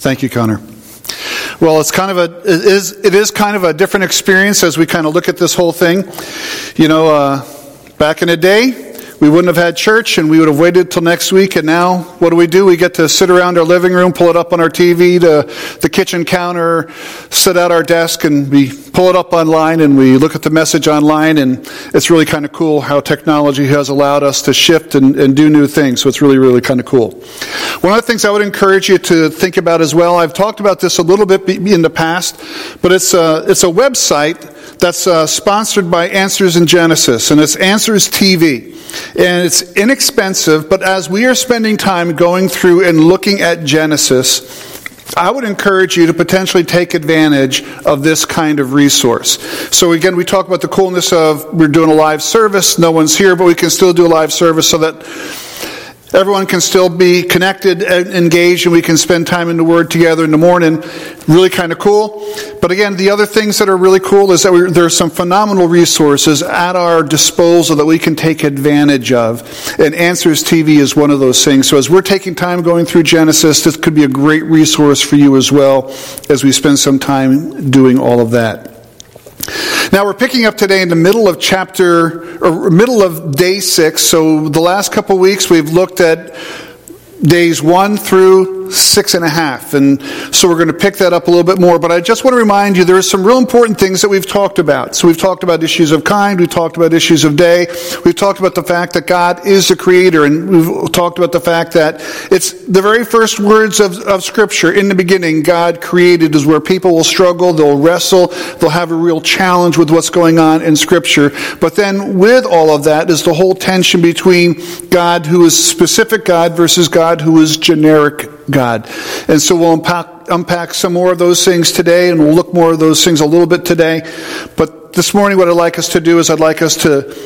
Thank you, Connor. Well, it's kind of a it is it is kind of a different experience as we kind of look at this whole thing. You know, uh, back in the day, we wouldn't have had church and we would have waited till next week. And now, what do we do? We get to sit around our living room, pull it up on our TV to the kitchen counter, sit at our desk, and we pull it up online and we look at the message online. And it's really kind of cool how technology has allowed us to shift and, and do new things. So it's really, really kind of cool. One of the things I would encourage you to think about as well, I've talked about this a little bit in the past, but it's a, it's a website that's uh, sponsored by Answers in Genesis, and it's Answers TV. And it's inexpensive, but as we are spending time going through and looking at Genesis, I would encourage you to potentially take advantage of this kind of resource. So again, we talk about the coolness of we're doing a live service. No one's here, but we can still do a live service so that Everyone can still be connected and engaged, and we can spend time in the Word together in the morning. Really kind of cool. But again, the other things that are really cool is that we, there are some phenomenal resources at our disposal that we can take advantage of. And Answers TV is one of those things. So as we're taking time going through Genesis, this could be a great resource for you as well as we spend some time doing all of that. Now we're picking up today in the middle of chapter, or middle of day six. So the last couple weeks we've looked at days one through six and a half. And so we're going to pick that up a little bit more. But I just want to remind you there are some real important things that we've talked about. So we've talked about issues of kind, we've talked about issues of day, we've talked about the fact that God is the creator, and we've talked about the fact that it's the very first words of, of Scripture. In the beginning, God created is where people will struggle, they'll wrestle, they'll have a real challenge with what's going on in Scripture. But then with all of that is the whole tension between God who is specific God versus God who is generic God. And so we'll unpack, unpack some more of those things today, and we'll look more of those things a little bit today. But this morning, what I'd like us to do is I'd like us to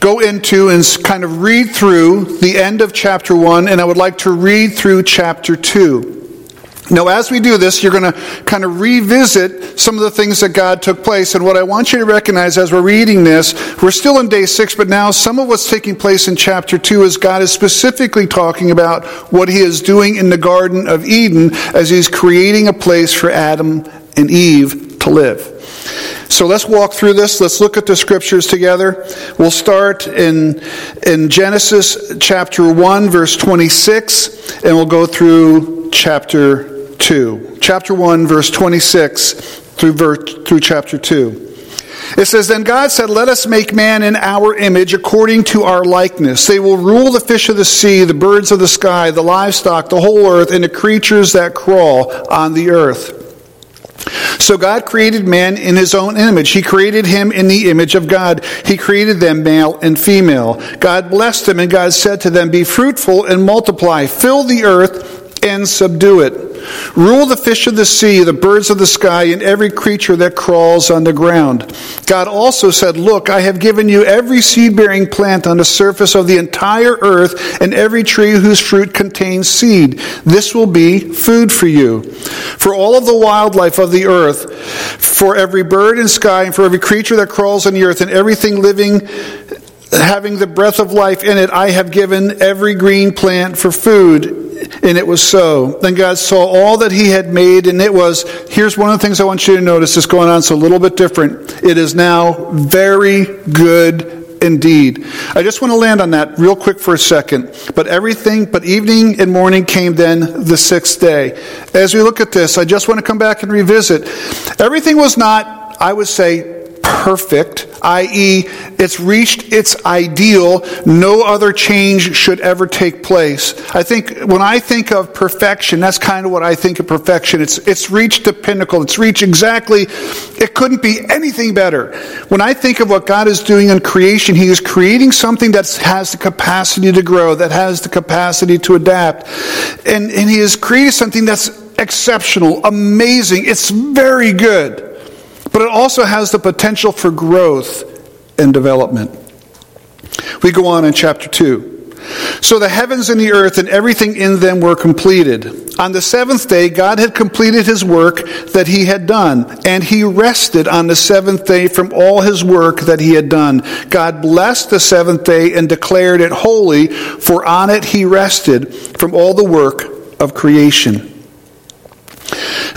go into and kind of read through the end of chapter 1, and I would like to read through chapter 2. Now, as we do this, you're going to kind of revisit some of the things that God took place. And what I want you to recognize as we're reading this, we're still in day six, but now some of what's taking place in chapter two is God is specifically talking about what he is doing in the Garden of Eden as he's creating a place for Adam and Eve to live. So let's walk through this. Let's look at the scriptures together. We'll start in, in Genesis chapter 1, verse 26, and we'll go through chapter 2. Chapter 1, verse 26 through, verse, through chapter 2. It says, Then God said, Let us make man in our image according to our likeness. They will rule the fish of the sea, the birds of the sky, the livestock, the whole earth, and the creatures that crawl on the earth. So God created man in his own image. He created him in the image of God. He created them male and female. God blessed them, and God said to them, Be fruitful and multiply, fill the earth and subdue it. Rule the fish of the sea, the birds of the sky, and every creature that crawls on the ground. God also said, Look, I have given you every seed bearing plant on the surface of the entire earth, and every tree whose fruit contains seed. This will be food for you. For all of the wildlife of the earth, for every bird in sky, and for every creature that crawls on the earth, and everything living having the breath of life in it, I have given every green plant for food and it was so. Then God saw all that he had made, and it was, here's one of the things I want you to notice that's going on, it's a little bit different. It is now very good indeed. I just want to land on that real quick for a second. But everything, but evening and morning came then the sixth day. As we look at this, I just want to come back and revisit. Everything was not, I would say, perfect, i.e., it's reached its ideal. No other change should ever take place. I think when I think of perfection, that's kind of what I think of perfection. It's, it's reached the pinnacle. It's reached exactly, it couldn't be anything better. When I think of what God is doing in creation, He is creating something that has the capacity to grow, that has the capacity to adapt. And, and He has created something that's exceptional, amazing. It's very good but it also has the potential for growth and development. We go on in chapter 2. So the heavens and the earth and everything in them were completed. On the seventh day, God had completed his work that he had done, and he rested on the seventh day from all his work that he had done. God blessed the seventh day and declared it holy, for on it he rested from all the work of creation.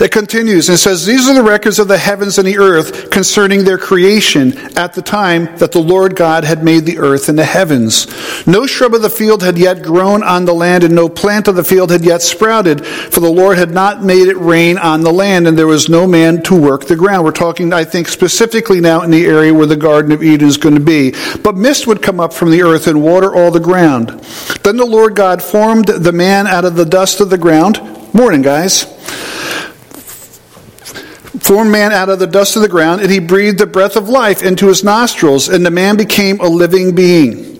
It continues and says, These are the records of the heavens and the earth concerning their creation at the time that the Lord God had made the earth and the heavens. No shrub of the field had yet grown on the land, and no plant of the field had yet sprouted, for the Lord had not made it rain on the land, and there was no man to work the ground. We're talking, I think, specifically now in the area where the Garden of Eden is going to be. But mist would come up from the earth and water all the ground. Then the Lord God formed the man out of the dust of the ground. Morning, guys formed man out of the dust of the ground, and he breathed the breath of life into his nostrils, and the man became a living being.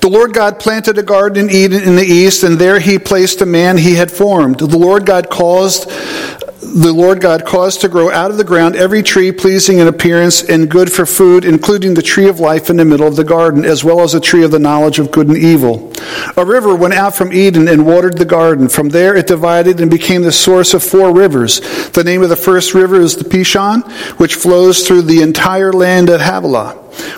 The Lord God planted a garden in Eden in the east, and there he placed the man he had formed. The Lord God caused the Lord God caused to grow out of the ground every tree pleasing in appearance and good for food, including the tree of life in the middle of the garden, as well as the tree of the knowledge of good and evil. A river went out from Eden and watered the garden. From there it divided and became the source of four rivers. The name of the first river is the Pishon, which flows through the entire land of Havilah,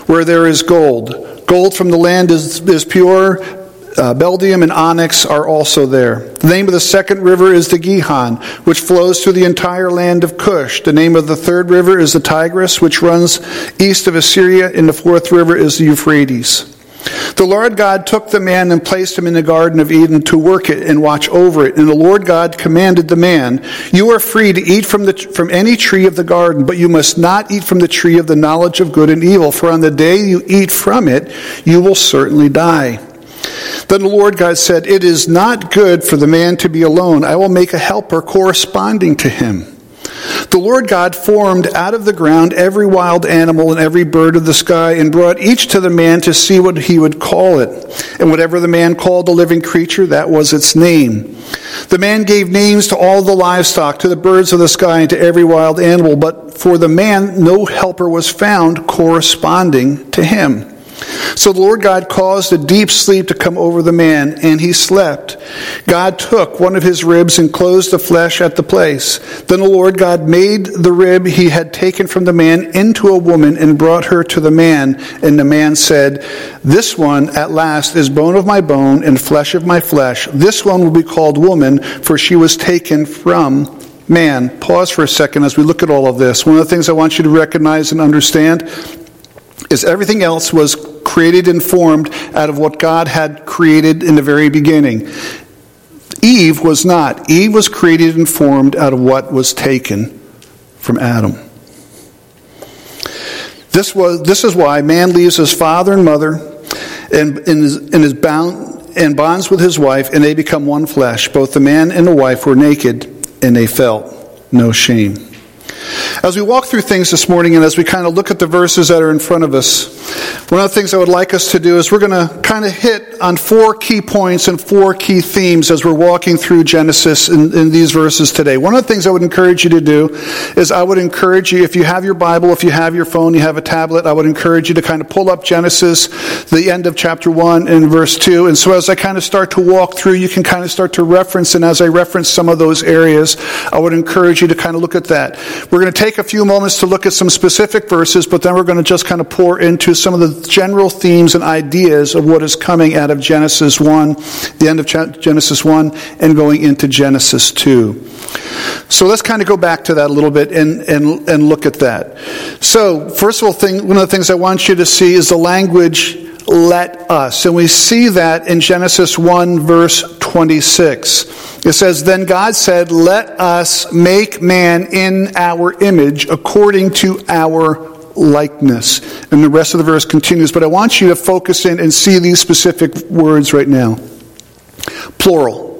where there is gold. Gold from the land is, is pure uh, Bdellium and onyx are also there. The name of the second river is the Gihon, which flows through the entire land of Cush. The name of the third river is the Tigris, which runs east of Assyria, and the fourth river is the Euphrates. The Lord God took the man and placed him in the Garden of Eden to work it and watch over it. And the Lord God commanded the man, You are free to eat from, the, from any tree of the garden, but you must not eat from the tree of the knowledge of good and evil, for on the day you eat from it, you will certainly die. Then the Lord God said, It is not good for the man to be alone. I will make a helper corresponding to him. The Lord God formed out of the ground every wild animal and every bird of the sky and brought each to the man to see what he would call it. And whatever the man called the living creature, that was its name. The man gave names to all the livestock, to the birds of the sky, and to every wild animal, but for the man no helper was found corresponding to him. So the Lord God caused a deep sleep to come over the man, and he slept. God took one of his ribs and closed the flesh at the place. Then the Lord God made the rib he had taken from the man into a woman and brought her to the man. And the man said, This one at last is bone of my bone and flesh of my flesh. This one will be called woman, for she was taken from man. Pause for a second as we look at all of this. One of the things I want you to recognize and understand is everything else was created and formed out of what God had created in the very beginning. Eve was not. Eve was created and formed out of what was taken from Adam. This, was, this is why man leaves his father and mother and, and, is, and is bound and bonds with his wife, and they become one flesh. Both the man and the wife were naked, and they felt no shame. As we walk through things this morning and as we kind of look at the verses that are in front of us, one of the things I would like us to do is we're going to kind of hit on four key points and four key themes as we're walking through Genesis in, in these verses today. One of the things I would encourage you to do is I would encourage you, if you have your Bible, if you have your phone, you have a tablet, I would encourage you to kind of pull up Genesis, the end of chapter 1 and verse 2. And so as I kind of start to walk through, you can kind of start to reference, and as I reference some of those areas, I would encourage you to kind of look at that. We're going to take a few moments to look at some specific verses, but then we're going to just kind of pour into some of the general themes and ideas of what is coming out of Genesis 1, the end of Genesis 1, and going into Genesis 2. So let's kind of go back to that a little bit and, and, and look at that. So, first of all, thing, one of the things I want you to see is the language let us. And we see that in Genesis 1, verse 26. It says, Then God said, Let us make man in our image according to our likeness. And the rest of the verse continues, but I want you to focus in and see these specific words right now. Plural.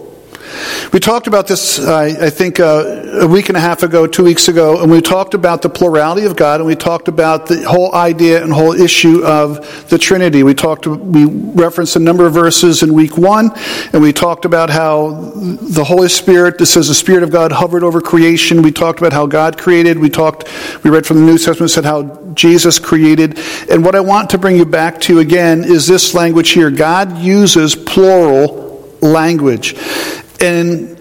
We talked about this, I think, uh, a week and a half ago, two weeks ago, and we talked about the plurality of God, and we talked about the whole idea and whole issue of the Trinity. We talked, we referenced a number of verses in week one, and we talked about how the Holy Spirit, this says the Spirit of God hovered over creation. We talked about how God created. We talked, we read from the New Testament, said how Jesus created. And what I want to bring you back to again is this language here. God uses plural language. And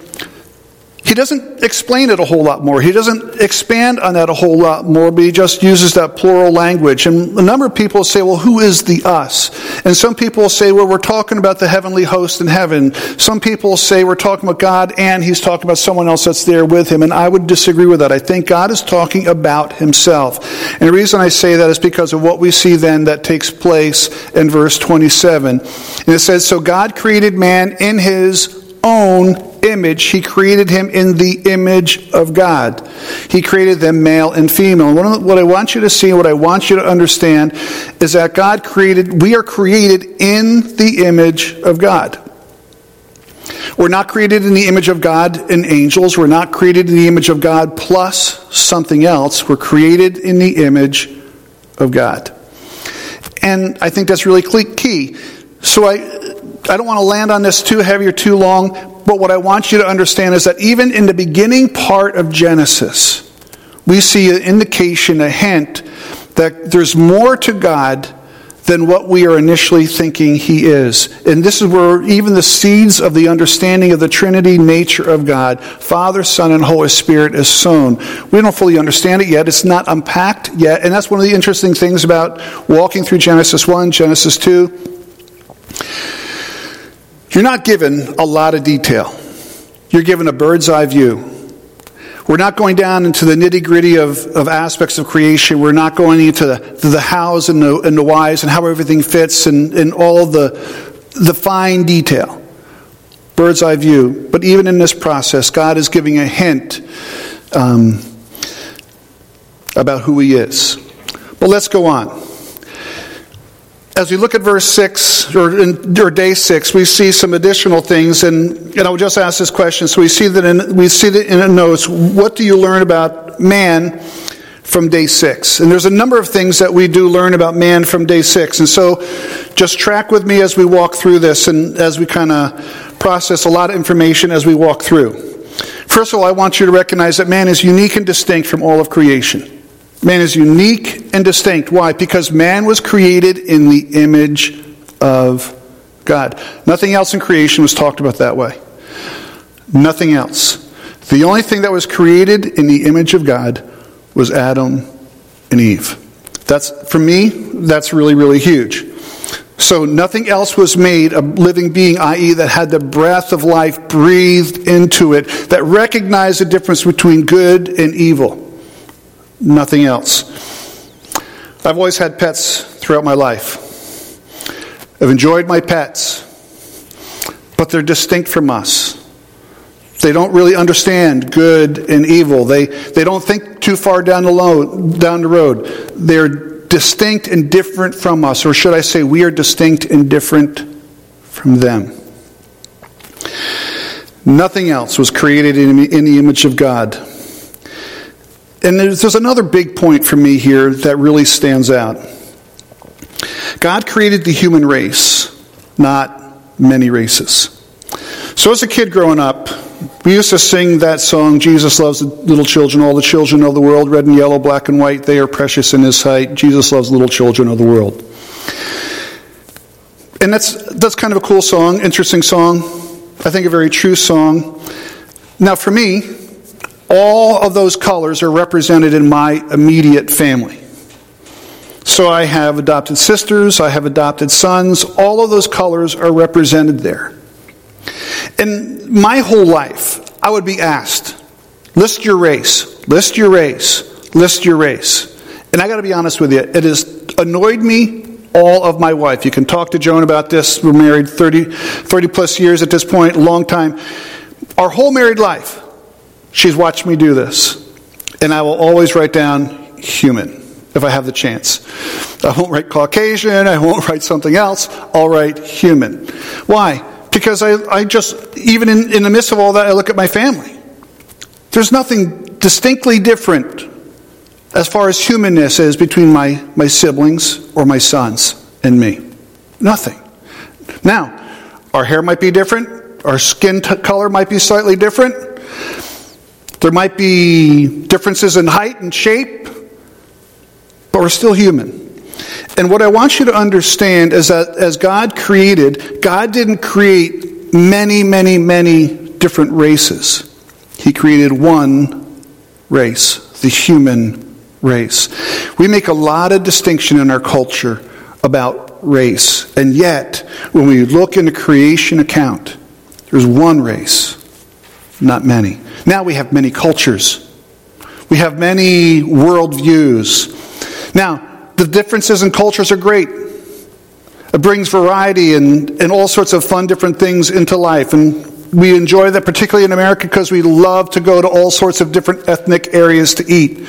He doesn't explain it a whole lot more. He doesn't expand on that a whole lot more, but he just uses that plural language. And a number of people say, well, who is the us? And some people say, well, we're talking about the heavenly host in heaven. Some people say we're talking about God and he's talking about someone else that's there with him. And I would disagree with that. I think God is talking about himself. And the reason I say that is because of what we see then that takes place in verse 27. And it says, So God created man in his own image. He created him in the image of God. He created them male and female. And what I want you to see, what I want you to understand, is that God created, we are created in the image of God. We're not created in the image of God and angels. We're not created in the image of God plus something else. We're created in the image of God. And I think that's really key. So I, I don't want to land on this too heavy or too long, but what I want you to understand is that even in the beginning part of Genesis, we see an indication, a hint, that there's more to God than what we are initially thinking He is. And this is where even the seeds of the understanding of the Trinity nature of God, Father, Son, and Holy Spirit, is sown. We don't fully understand it yet. It's not unpacked yet. And that's one of the interesting things about walking through Genesis 1, Genesis 2 you're not given a lot of detail. You're given a bird's eye view. We're not going down into the nitty gritty of, of aspects of creation. We're not going into the, the hows and the, and the whys and how everything fits and, and all the, the fine detail. Bird's eye view. But even in this process, God is giving a hint um, about who He is. But let's go on as we look at verse 6 or, in, or, day 6 we see some additional things and, and i'll just ask this question. So we see that in, we see that in the notes what do you learn about man from day 6 and there's a number of things that we do learn about man from day 6 and so just track with me as we walk through this and as we kind of process a lot of information as we walk through. First of all i want you to recognize that man is unique and distinct from all of creation Man is unique and distinct. Why? Because man was created in the image of God. Nothing else in creation was talked about that way. Nothing else. The only thing that was created in the image of God was Adam and Eve. That's, for me, that's really, really huge. So nothing else was made a living being, i.e., that had the breath of life breathed into it, that recognized the difference between good and evil nothing else. I've always had pets throughout my life. I've enjoyed my pets, but they're distinct from us. They don't really understand good and evil. They, they don't think too far down the, down the road. They're distinct and different from us, or should I say, we are distinct and different from them. Nothing else was created in, in the image of God. And there's, there's another big point for me here that really stands out. God created the human race, not many races. So, as a kid growing up, we used to sing that song, Jesus loves the little children, all the children of the world, red and yellow, black and white, they are precious in his sight. Jesus loves little children of the world. And that's, that's kind of a cool song, interesting song. I think a very true song. Now, for me, all of those colors are represented in my immediate family. So I have adopted sisters, I have adopted sons, all of those colors are represented there. In my whole life, I would be asked, list your race, list your race, list your race. And I got to be honest with you, it has annoyed me all of my life. You can talk to Joan about this. We're married 30, 30 plus years at this point, long time. Our whole married life, She's watched me do this. And I will always write down human if I have the chance. I won't write Caucasian, I won't write something else, I'll write human. Why? Because I, I just, even in, in the midst of all that, I look at my family. There's nothing distinctly different as far as humanness is between my, my siblings or my sons and me. Nothing. Now, our hair might be different, our skin t- color might be slightly different, there might be differences in height and shape, but we're still human. And what I want you to understand is that as God created, God didn't create many, many, many different races. He created one race, the human race. We make a lot of distinction in our culture about race, and yet when we look in the creation account, there's one race, not many. Now we have many cultures. We have many worldviews. Now, the differences in cultures are great. It brings variety and, and all sorts of fun, different things into life. And we enjoy that, particularly in America, because we love to go to all sorts of different ethnic areas to eat.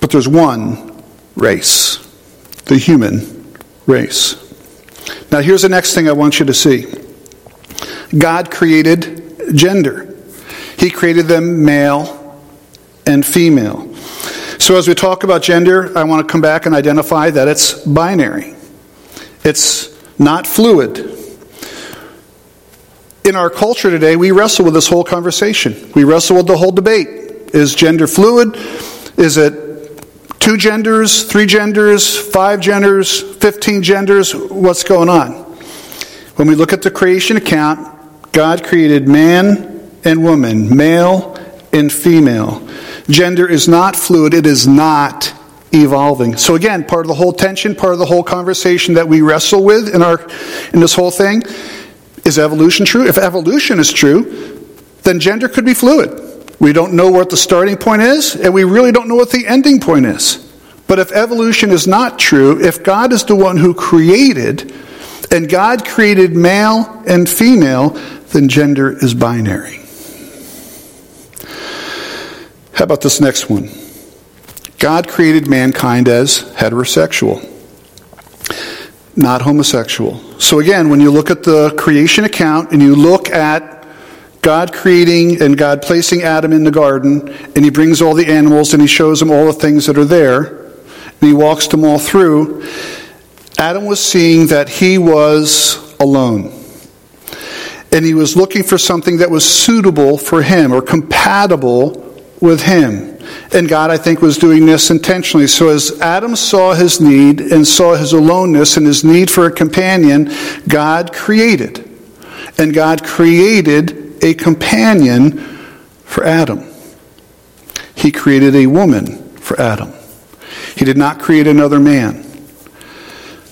But there's one race, the human race. Now, here's the next thing I want you to see God created gender, He created them male and female. So, as we talk about gender, I want to come back and identify that it's binary, it's not fluid in our culture today, we wrestle with this whole conversation. We wrestle with the whole debate. Is gender fluid? Is it two genders, three genders, five genders, 15 genders? What's going on? When we look at the creation account, God created man and woman, male and female. Gender is not fluid, it is not evolving. So again, part of the whole tension, part of the whole conversation that we wrestle with in our in this whole thing is evolution true? If evolution is true, then gender could be fluid. We don't know what the starting point is, and we really don't know what the ending point is. But if evolution is not true, if God is the one who created, and God created male and female, then gender is binary. How about this next one? God created mankind as heterosexual not homosexual. So again, when you look at the creation account and you look at God creating and God placing Adam in the garden, and he brings all the animals and he shows them all the things that are there, and he walks them all through, Adam was seeing that he was alone. And he was looking for something that was suitable for him or compatible with him. And God, I think, was doing this intentionally. So as Adam saw his need and saw his aloneness and his need for a companion, God created. And God created a companion for Adam. He created a woman for Adam. He did not create another man.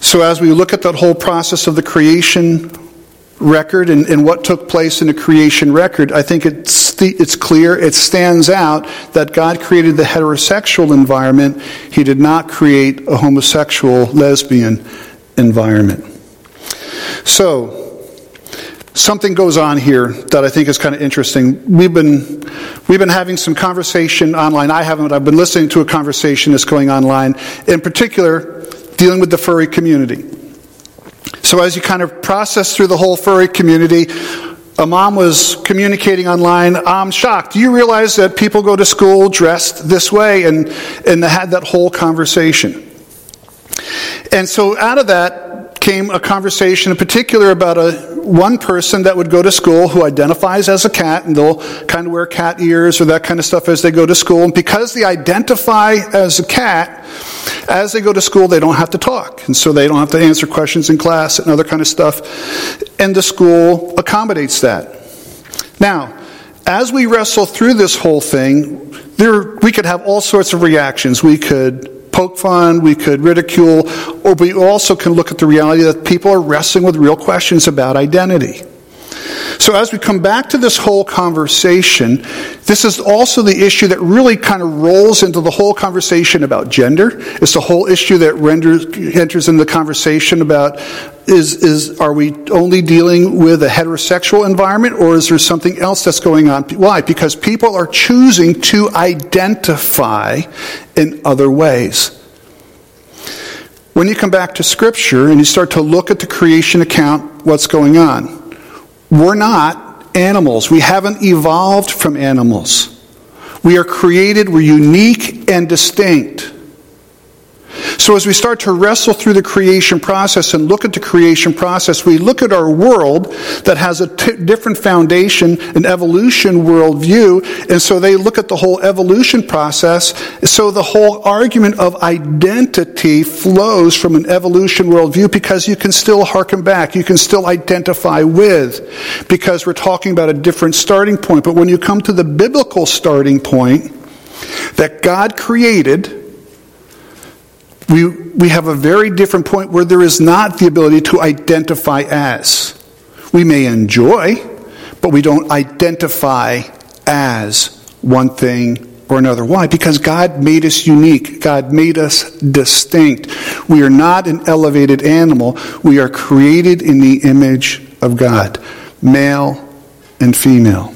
So as we look at that whole process of the creation record and, and, what took place in the creation record, I think it's, it's clear, it stands out that God created the heterosexual environment. He did not create a homosexual, lesbian environment. So, something goes on here that I think is kind of interesting. We've been, we've been having some conversation online. I haven't, I've been listening to a conversation that's going online, in particular, dealing with the furry community. So, as you kind of process through the whole furry community, a mom was communicating online. I'm shocked. Do you realize that people go to school dressed this way? And, and they had that whole conversation. And so, out of that came a conversation in particular about a one person that would go to school who identifies as a cat and they'll kind of wear cat ears or that kind of stuff as they go to school. And because they identify as a cat, as they go to school, they don't have to talk. And so they don't have to answer questions in class and other kind of stuff. And the school accommodates that. Now, as we wrestle through this whole thing, there, we could have all sorts of reactions. We could poke fun, we could ridicule, or we also can look at the reality that people are wrestling with real questions about identity. So, as we come back to this whole conversation, this is also the issue that really kind of rolls into the whole conversation about gender. It's the whole issue that renders, enters in the conversation about is, is are we only dealing with a heterosexual environment or is there something else that's going on? Why? Because people are choosing to identify in other ways. When you come back to Scripture and you start to look at the creation account, what's going on? We're not animals. We haven't evolved from animals. We are created, we're unique and distinct. So as we start to wrestle through the creation process and look at the creation process, we look at our world that has a t- different foundation, an evolution worldview, and so they look at the whole evolution process. So the whole argument of identity flows from an evolution worldview because you can still harken back, you can still identify with, because we're talking about a different starting point. But when you come to the biblical starting point, that God created, we, we have a very different point where there is not the ability to identify as. We may enjoy, but we don't identify as one thing or another. Why? Because God made us unique. God made us distinct. We are not an elevated animal. We are created in the image of God, male and female.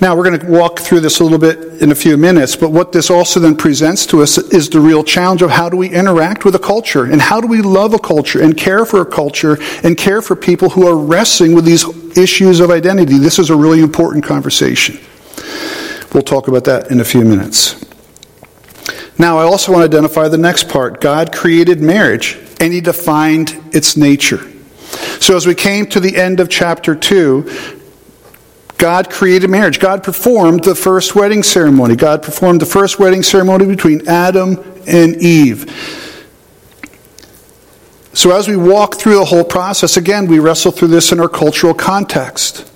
Now, we're going to walk through this a little bit in a few minutes, but what this also then presents to us is the real challenge of how do we interact with a culture and how do we love a culture and care for a culture and care for people who are wrestling with these issues of identity. This is a really important conversation. We'll talk about that in a few minutes. Now, I also want to identify the next part. God created marriage and He defined its nature. So, as we came to the end of chapter 2, God created marriage. God performed the first wedding ceremony. God performed the first wedding ceremony between Adam and Eve. So, as we walk through the whole process, again, we wrestle through this in our cultural context.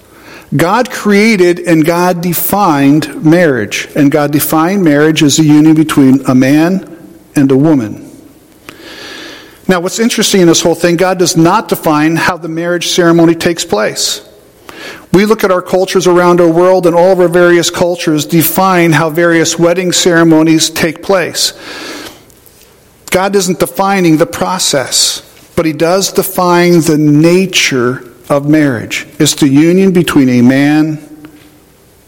God created and God defined marriage. And God defined marriage as a union between a man and a woman. Now, what's interesting in this whole thing, God does not define how the marriage ceremony takes place. We look at our cultures around our world, and all of our various cultures define how various wedding ceremonies take place. God isn't defining the process, but He does define the nature of marriage. It's the union between a man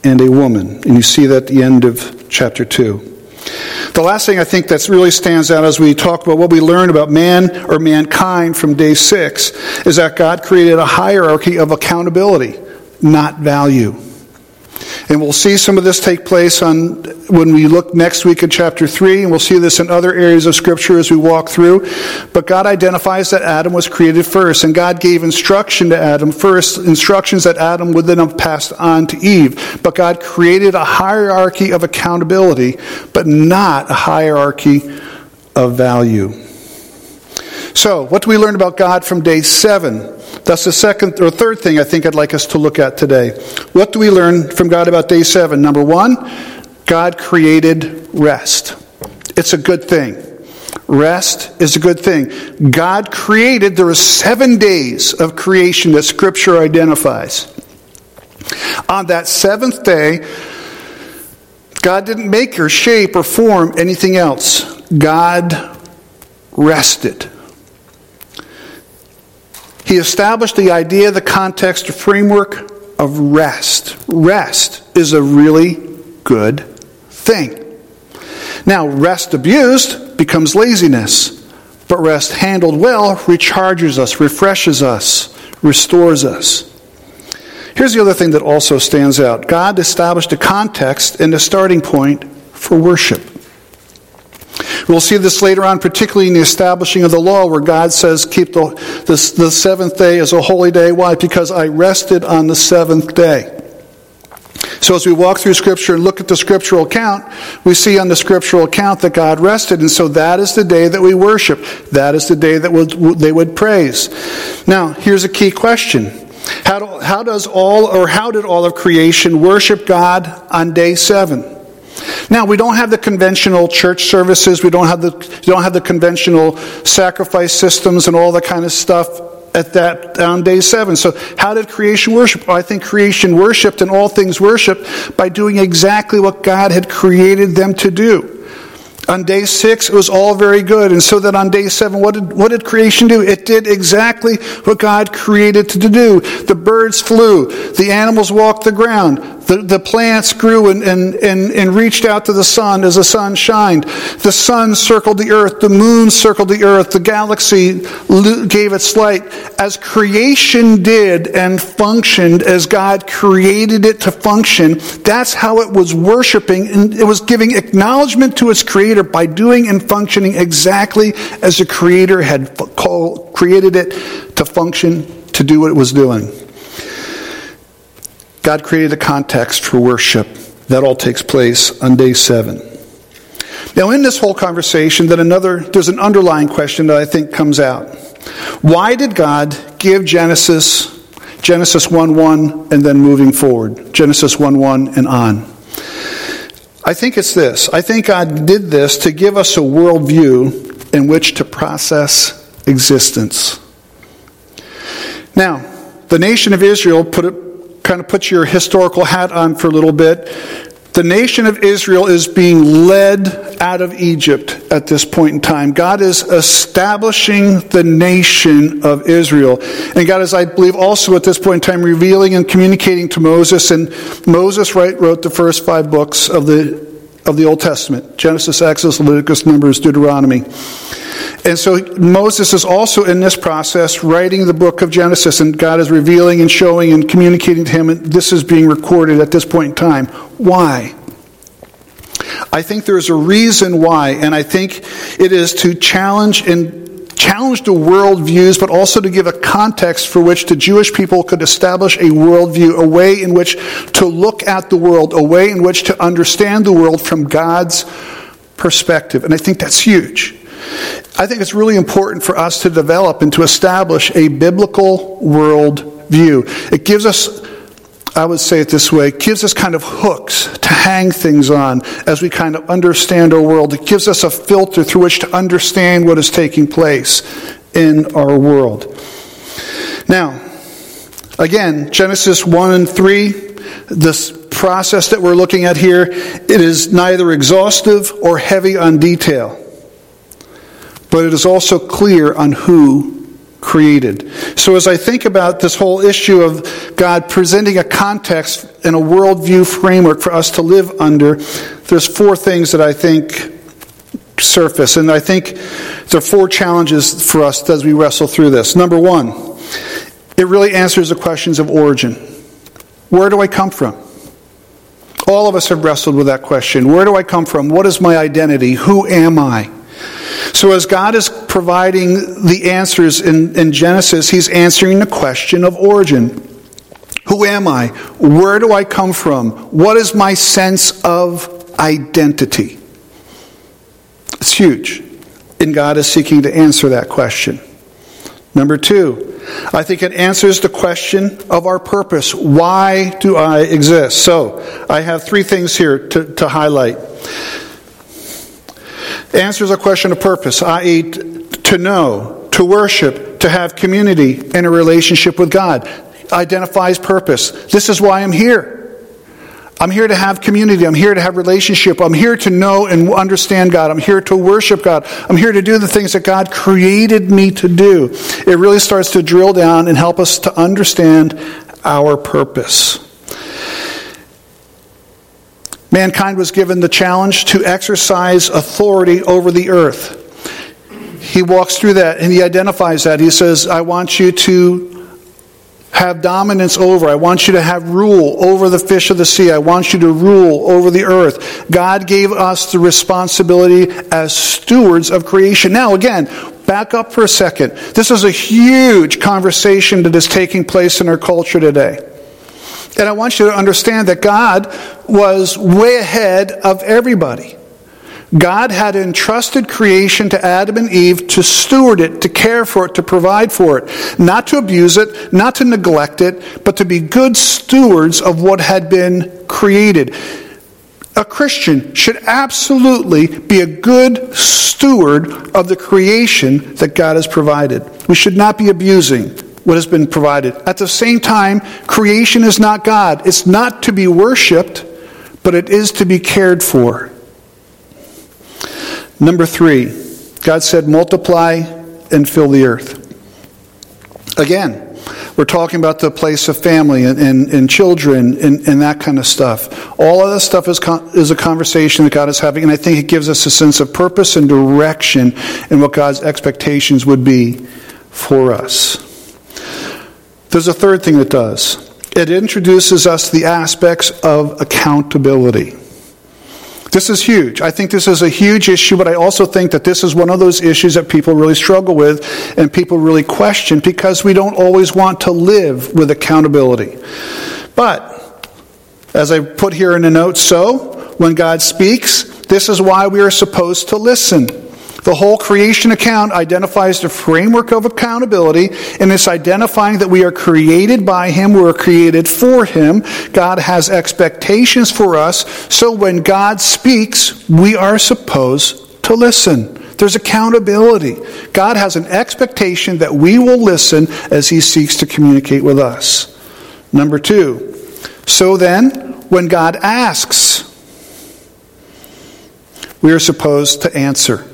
and a woman. And you see that at the end of chapter 2. The last thing I think that really stands out as we talk about what we learn about man or mankind from day six is that God created a hierarchy of accountability not value. And we'll see some of this take place on when we look next week at chapter 3, and we'll see this in other areas of Scripture as we walk through. But God identifies that Adam was created first, and God gave instruction to Adam first, instructions that Adam would then have passed on to Eve. But God created a hierarchy of accountability, but not a hierarchy of value. So, what do we learn about God from day seven? That's the second or third thing I think I'd like us to look at today. What do we learn from God about day seven? Number one, God created rest. It's a good thing. Rest is a good thing. God created, there are seven days of creation that Scripture identifies. On that seventh day, God didn't make or shape or form anything else. God rested. He established the idea, the context, the framework of rest. Rest is a really good thing. Now, rest abused becomes laziness, but rest handled well recharges us, refreshes us, restores us. Here's the other thing that also stands out God established a context and a starting point for worship. We'll see this later on, particularly in the establishing of the law, where God says, Keep the, the, the seventh day as a holy day. Why? Because I rested on the seventh day. So, as we walk through Scripture and look at the scriptural account, we see on the scriptural account that God rested. And so that is the day that we worship. That is the day that they would praise. Now, here's a key question how, do, how does all, or how did all of creation worship God on day seven? Now, we don't have the conventional church services, we don't have the, don't have the conventional sacrifice systems and all that kind of stuff at that on day seven. So, how did creation worship? Well, I think creation worshiped and all things worshiped by doing exactly what God had created them to do. On day six, it was all very good. And so that on day seven, what did, what did creation do? It did exactly what God created it to do. The birds flew. The animals walked the ground. The, the plants grew and, and, and, and reached out to the sun as the sun shined. The sun circled the earth. The moon circled the earth. The galaxy gave its light. As creation did and functioned as God created it to function, that's how it was worshiping and it was giving acknowledgement to its creator Creator by doing and functioning exactly as the Creator had created it to function, to do what it was doing. God created a context for worship. That all takes place on day seven. Now, in this whole conversation, that another there's an underlying question that I think comes out. Why did God give Genesis Genesis 1 1 and then moving forward? Genesis 1 1 and on. I think it's this. I think God did this to give us a worldview in which to process existence. Now, the nation of Israel put it, kind of put your historical hat on for a little bit. The nation of Israel is being led out of Egypt at this point in time. God is establishing the nation of Israel. And God is, I believe, also at this point in time revealing and communicating to Moses. And Moses right, wrote the first five books of the, of the Old Testament Genesis, Exodus, Leviticus, Numbers, Deuteronomy. And so Moses is also in this process writing the book of Genesis, and God is revealing and showing and communicating to him, and this is being recorded at this point in time. Why? I think there's a reason why, and I think it is to challenge and challenge the worldviews, but also to give a context for which the Jewish people could establish a worldview, a way in which to look at the world, a way in which to understand the world from God's perspective. And I think that's huge. I think it's really important for us to develop and to establish a biblical worldview. It gives us, I would say it this way, gives us kind of hooks to hang things on as we kind of understand our world. It gives us a filter through which to understand what is taking place in our world. Now, again, Genesis 1 and 3, this process that we're looking at here, it is neither exhaustive or heavy on detail but it is also clear on who created. So, as I think about this whole issue of God presenting a context and a worldview framework for us to live under, there's four things that I think surface. And I think there are four challenges for us as we wrestle through this. Number one, it really answers the questions of origin. Where do I come from? All of us have wrestled with that question. Where do I come from? What is my identity? Who am I? So, as God is providing the answers in, in Genesis, He's answering the question of origin. Who am I? Where do I come from? What is my sense of identity? It's huge. And God is seeking to answer that question. Number two, I think it answers the question of our purpose. Why do I exist? So, I have three things here to, to highlight answers a question of purpose, i.e., to know, to worship, to have community and a relationship with God. Identifies purpose. This is why I'm here. I'm here to have community. I'm here to have relationship. I'm here to know and understand God. I'm here to worship God. I'm here to do the things that God created me to do. It really starts to drill down and help us to understand our purpose. Mankind was given the challenge to exercise authority over the earth. He walks through that and he identifies that. He says, I want you to have dominance over. I want you to have rule over the fish of the sea. I want you to rule over the earth. God gave us the responsibility as stewards of creation. Now, again, back up for a second. This is a huge conversation that is taking place in our culture today. And I want you to understand that God was way ahead of everybody. God had entrusted creation to Adam and Eve to steward it, to care for it, to provide for it. Not to abuse it, not to neglect it, but to be good stewards of what had been created. A Christian should absolutely be a good steward of the creation that God has provided. We should not be abusing what has been provided. At the same time, creation is not God. It's not to be worshiped, but it is to be cared for. Number three, God said, multiply and fill the earth. Again, we're talking about the place of family and, and, and children and, and, that kind of stuff. All of this stuff is, con- is a conversation that God is having, and I think it gives us a sense of purpose and direction in what God's expectations would be for us. There's a third thing it does it introduces us the aspects of accountability. This is huge. I think this is a huge issue, but I also think that this is one of those issues that people really struggle with and people really question because we don't always want to live with accountability. But, as I put here in the notes, so when God speaks, this is why we are supposed to listen. The whole creation account identifies the framework of accountability, and it's identifying that we are created by Him, we are created for Him. God has expectations for us, so when God speaks, we are supposed to listen. There's accountability. God has an expectation that we will listen as He seeks to communicate with us. Number two, so then, when God asks, we are supposed to answer.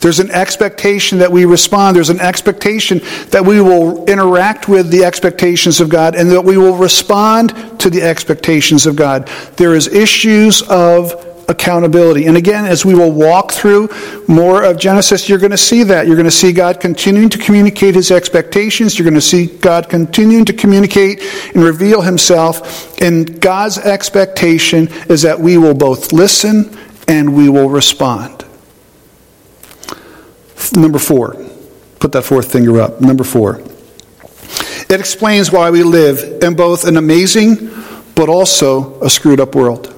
There's an expectation that we respond. There's an expectation that we will interact with the expectations of God and that we will respond to the expectations of God. There is issues of accountability. And again, as we will walk through more of Genesis, you're going to see that. You're going to see God continuing to communicate his expectations. You're going to see God continuing to communicate and reveal himself. And God's expectation is that we will both listen and we will respond. Number four. Put that fourth finger up. Number four. It explains why we live in both an amazing but also a screwed up world.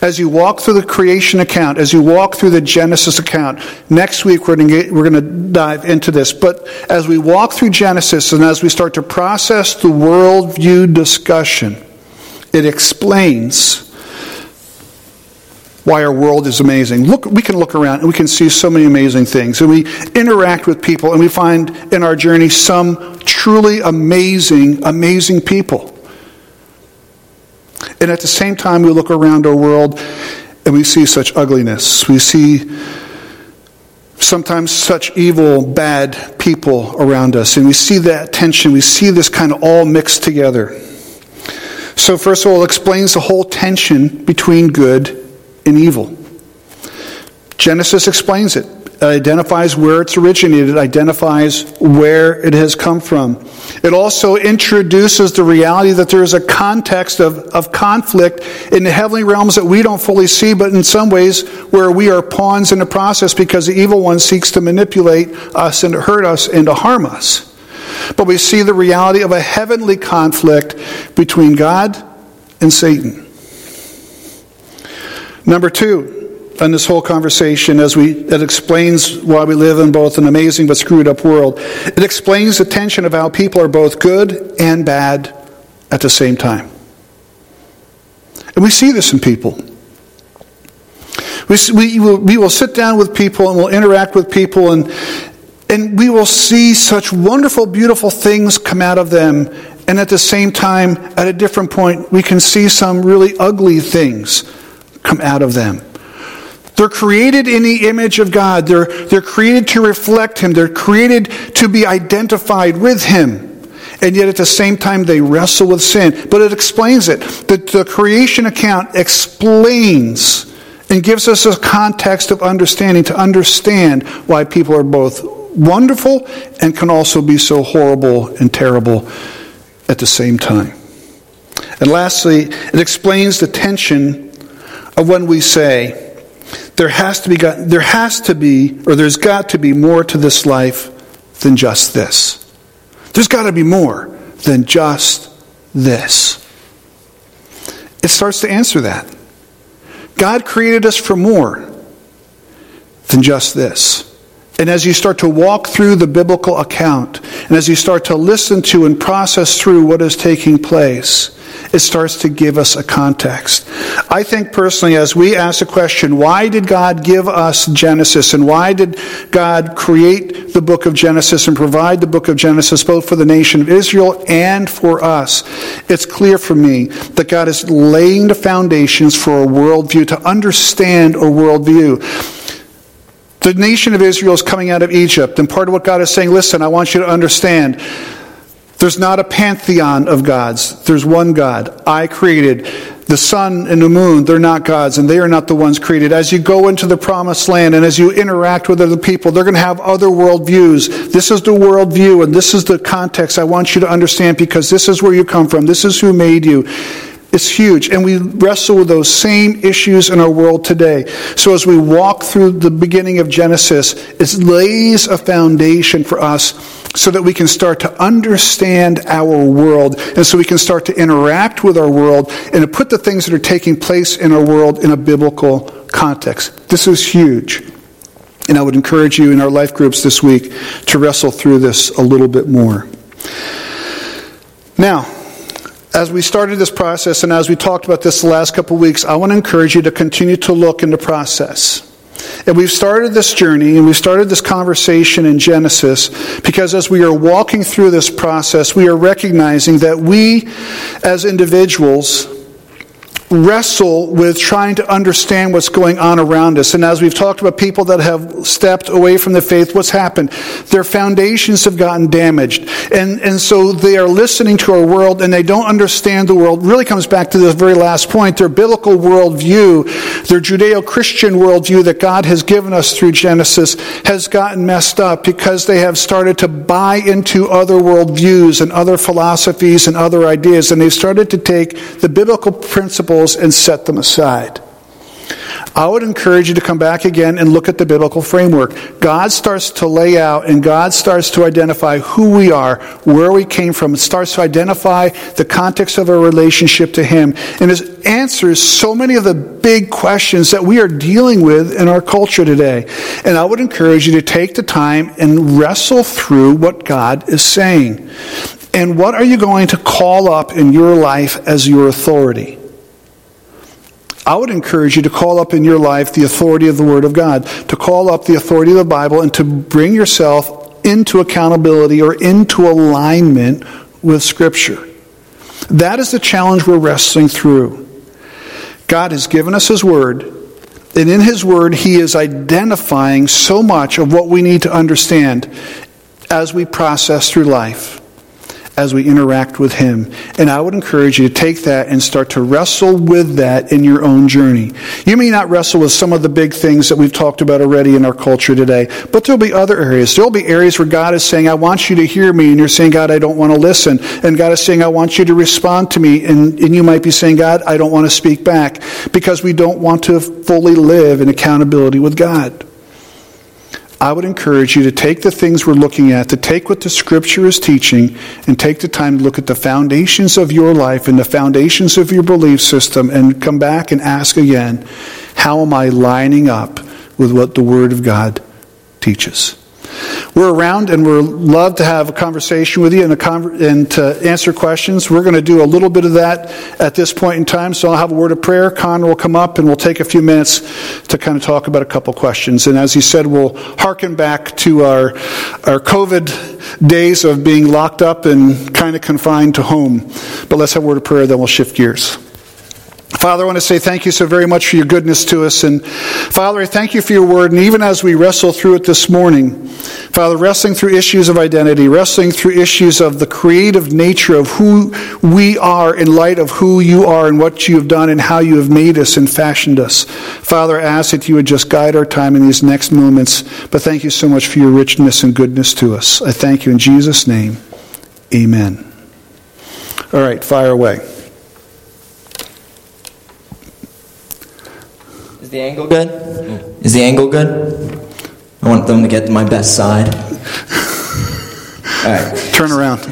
As you walk through the creation account, as you walk through the Genesis account, next week we're going, to dive into this. But as we walk through Genesis and as we start to process the worldview discussion, it explains why our world is amazing. Look, we can look around and we can see so many amazing things. And we interact with people and we find in our journey some truly amazing, amazing people. And at the same time, we look around our world and we see such ugliness. We see sometimes such evil, bad people around us. And we see that tension. We see this kind of all mixed together. So, first of all, it explains the whole tension between good and evil. Genesis explains it. It identifies where it's originated, identifies where it has come from. It also introduces the reality that there is a context of, of conflict in the heavenly realms that we don't fully see, but in some ways where we are pawns in the process because the evil one seeks to manipulate us and to hurt us and to harm us. But we see the reality of a heavenly conflict between God and Satan. Number two, in this whole conversation, as we it explains why we live in both an amazing but screwed up world. It explains the tension of how people are both good and bad at the same time. And we see this in people. We, we, will, we will sit down with people and we'll interact with people and, and we will see such wonderful, beautiful things come out of them. And at the same time, at a different point, we can see some really ugly things come out of them. They're created in the image of God. They're, they're created to reflect Him. They're created to be identified with Him. And yet at the same time, they wrestle with sin. But it explains it. The, the creation account explains and gives us a context of understanding to understand why people are both wonderful and can also be so horrible and terrible at the same time. And lastly, it explains the tension of when we say, there has to be, there has to be, or there's got to be more to this life than just this. There's got to be more than just this. It starts to answer that. God created us for more than just this. And as you start to walk through the biblical account, and as you start to listen to and process through what is taking place, it starts to give us a context. I think personally, as we ask the question, why did God give us Genesis and why did God create the book of Genesis and provide the book of Genesis both for the nation of Israel and for us? It's clear for me that God is laying the foundations for a worldview, to understand a worldview. The nation of Israel is coming out of Egypt, and part of what God is saying, listen, I want you to understand there's not a pantheon of gods. There's one God. I created. The sun and the moon, they're not gods, and they are not the ones created. As you go into the promised land and as you interact with other people, they're going to have other worldviews. This is the worldview, and this is the context I want you to understand because this is where you come from. This is who made you. It's huge. And we wrestle with those same issues in our world today. So as we walk through the beginning of Genesis, it lays a foundation for us so that we can start to understand our world and so we can start to interact with our world and to put the things that are taking place in our world in a biblical context. This is huge. And I would encourage you in our life groups this week to wrestle through this a little bit more. Now, as we started this process and as we talked about this the last couple of weeks, I want to encourage you to continue to look in the process. And we've started this journey and we've started this conversation in Genesis because as we are walking through this process, we are recognizing that we as individuals wrestle with trying to understand what's going on around us. And as we've talked about people that have stepped away from the faith, what's happened? Their foundations have gotten damaged. And, and so they are listening to our world and they don't understand the world. Really comes back to the very last point. Their biblical worldview, their Judeo Christian worldview that God has given us through Genesis has gotten messed up because they have started to buy into other worldviews and other philosophies and other ideas. And they've started to take the biblical principles principles and set them aside. I would encourage you to come back again and look at the biblical framework. God starts to lay out and God starts to identify who we are, where we came from. It starts to identify the context of our relationship to Him. And it answers so many of the big questions that we are dealing with in our culture today. And I would encourage you to take the time and wrestle through what God is saying. And what are you going to call up in your life as your authority? I would encourage you to call up in your life the authority of the Word of God, to call up the authority of the Bible, and to bring yourself into accountability or into alignment with Scripture. That is the challenge we're wrestling through. God has given us His Word, and in His Word, He is identifying so much of what we need to understand as we process through life as we interact with Him. And I would encourage you to take that and start to wrestle with that in your own journey. You may not wrestle with some of the big things that we've talked about already in our culture today, but there'll be other areas. There'll be areas where God is saying, I want you to hear me, and you're saying, God, I don't want to listen. And God is saying, I want you to respond to me. And, and you might be saying, God, I don't want to speak back because we don't want to fully live in accountability with God. I would encourage you to take the things we're looking at, to take what the Scripture is teaching, and take the time to look at the foundations of your life and the foundations of your belief system, and come back and ask again, how am I lining up with what the Word of God teaches? We're around and we're love to have a conversation with you and, con- and to answer questions. We're going to do a little bit of that at this point in time. So I'll have a word of prayer. Connor will come up and we'll take a few minutes to kind of talk about a couple questions. And as he said, we'll hearken back to our, our COVID days of being locked up and kind of confined to home. But let's have a word of prayer, then we'll shift gears. Father, I want to say thank you so very much for your goodness to us. And Father, I thank you for your word. And even as we wrestle through it this morning, Father, wrestling through issues of identity, wrestling through issues of the creative nature of who we are in light of who you are and what you have done and how you have made us and fashioned us. Father, I ask that you would just guide our time in these next moments. But thank you so much for your richness and goodness to us. I thank you in Jesus' name. Amen. All right, fire away. The angle good? Is the angle good? I want them to get my best side. All right. Turn around.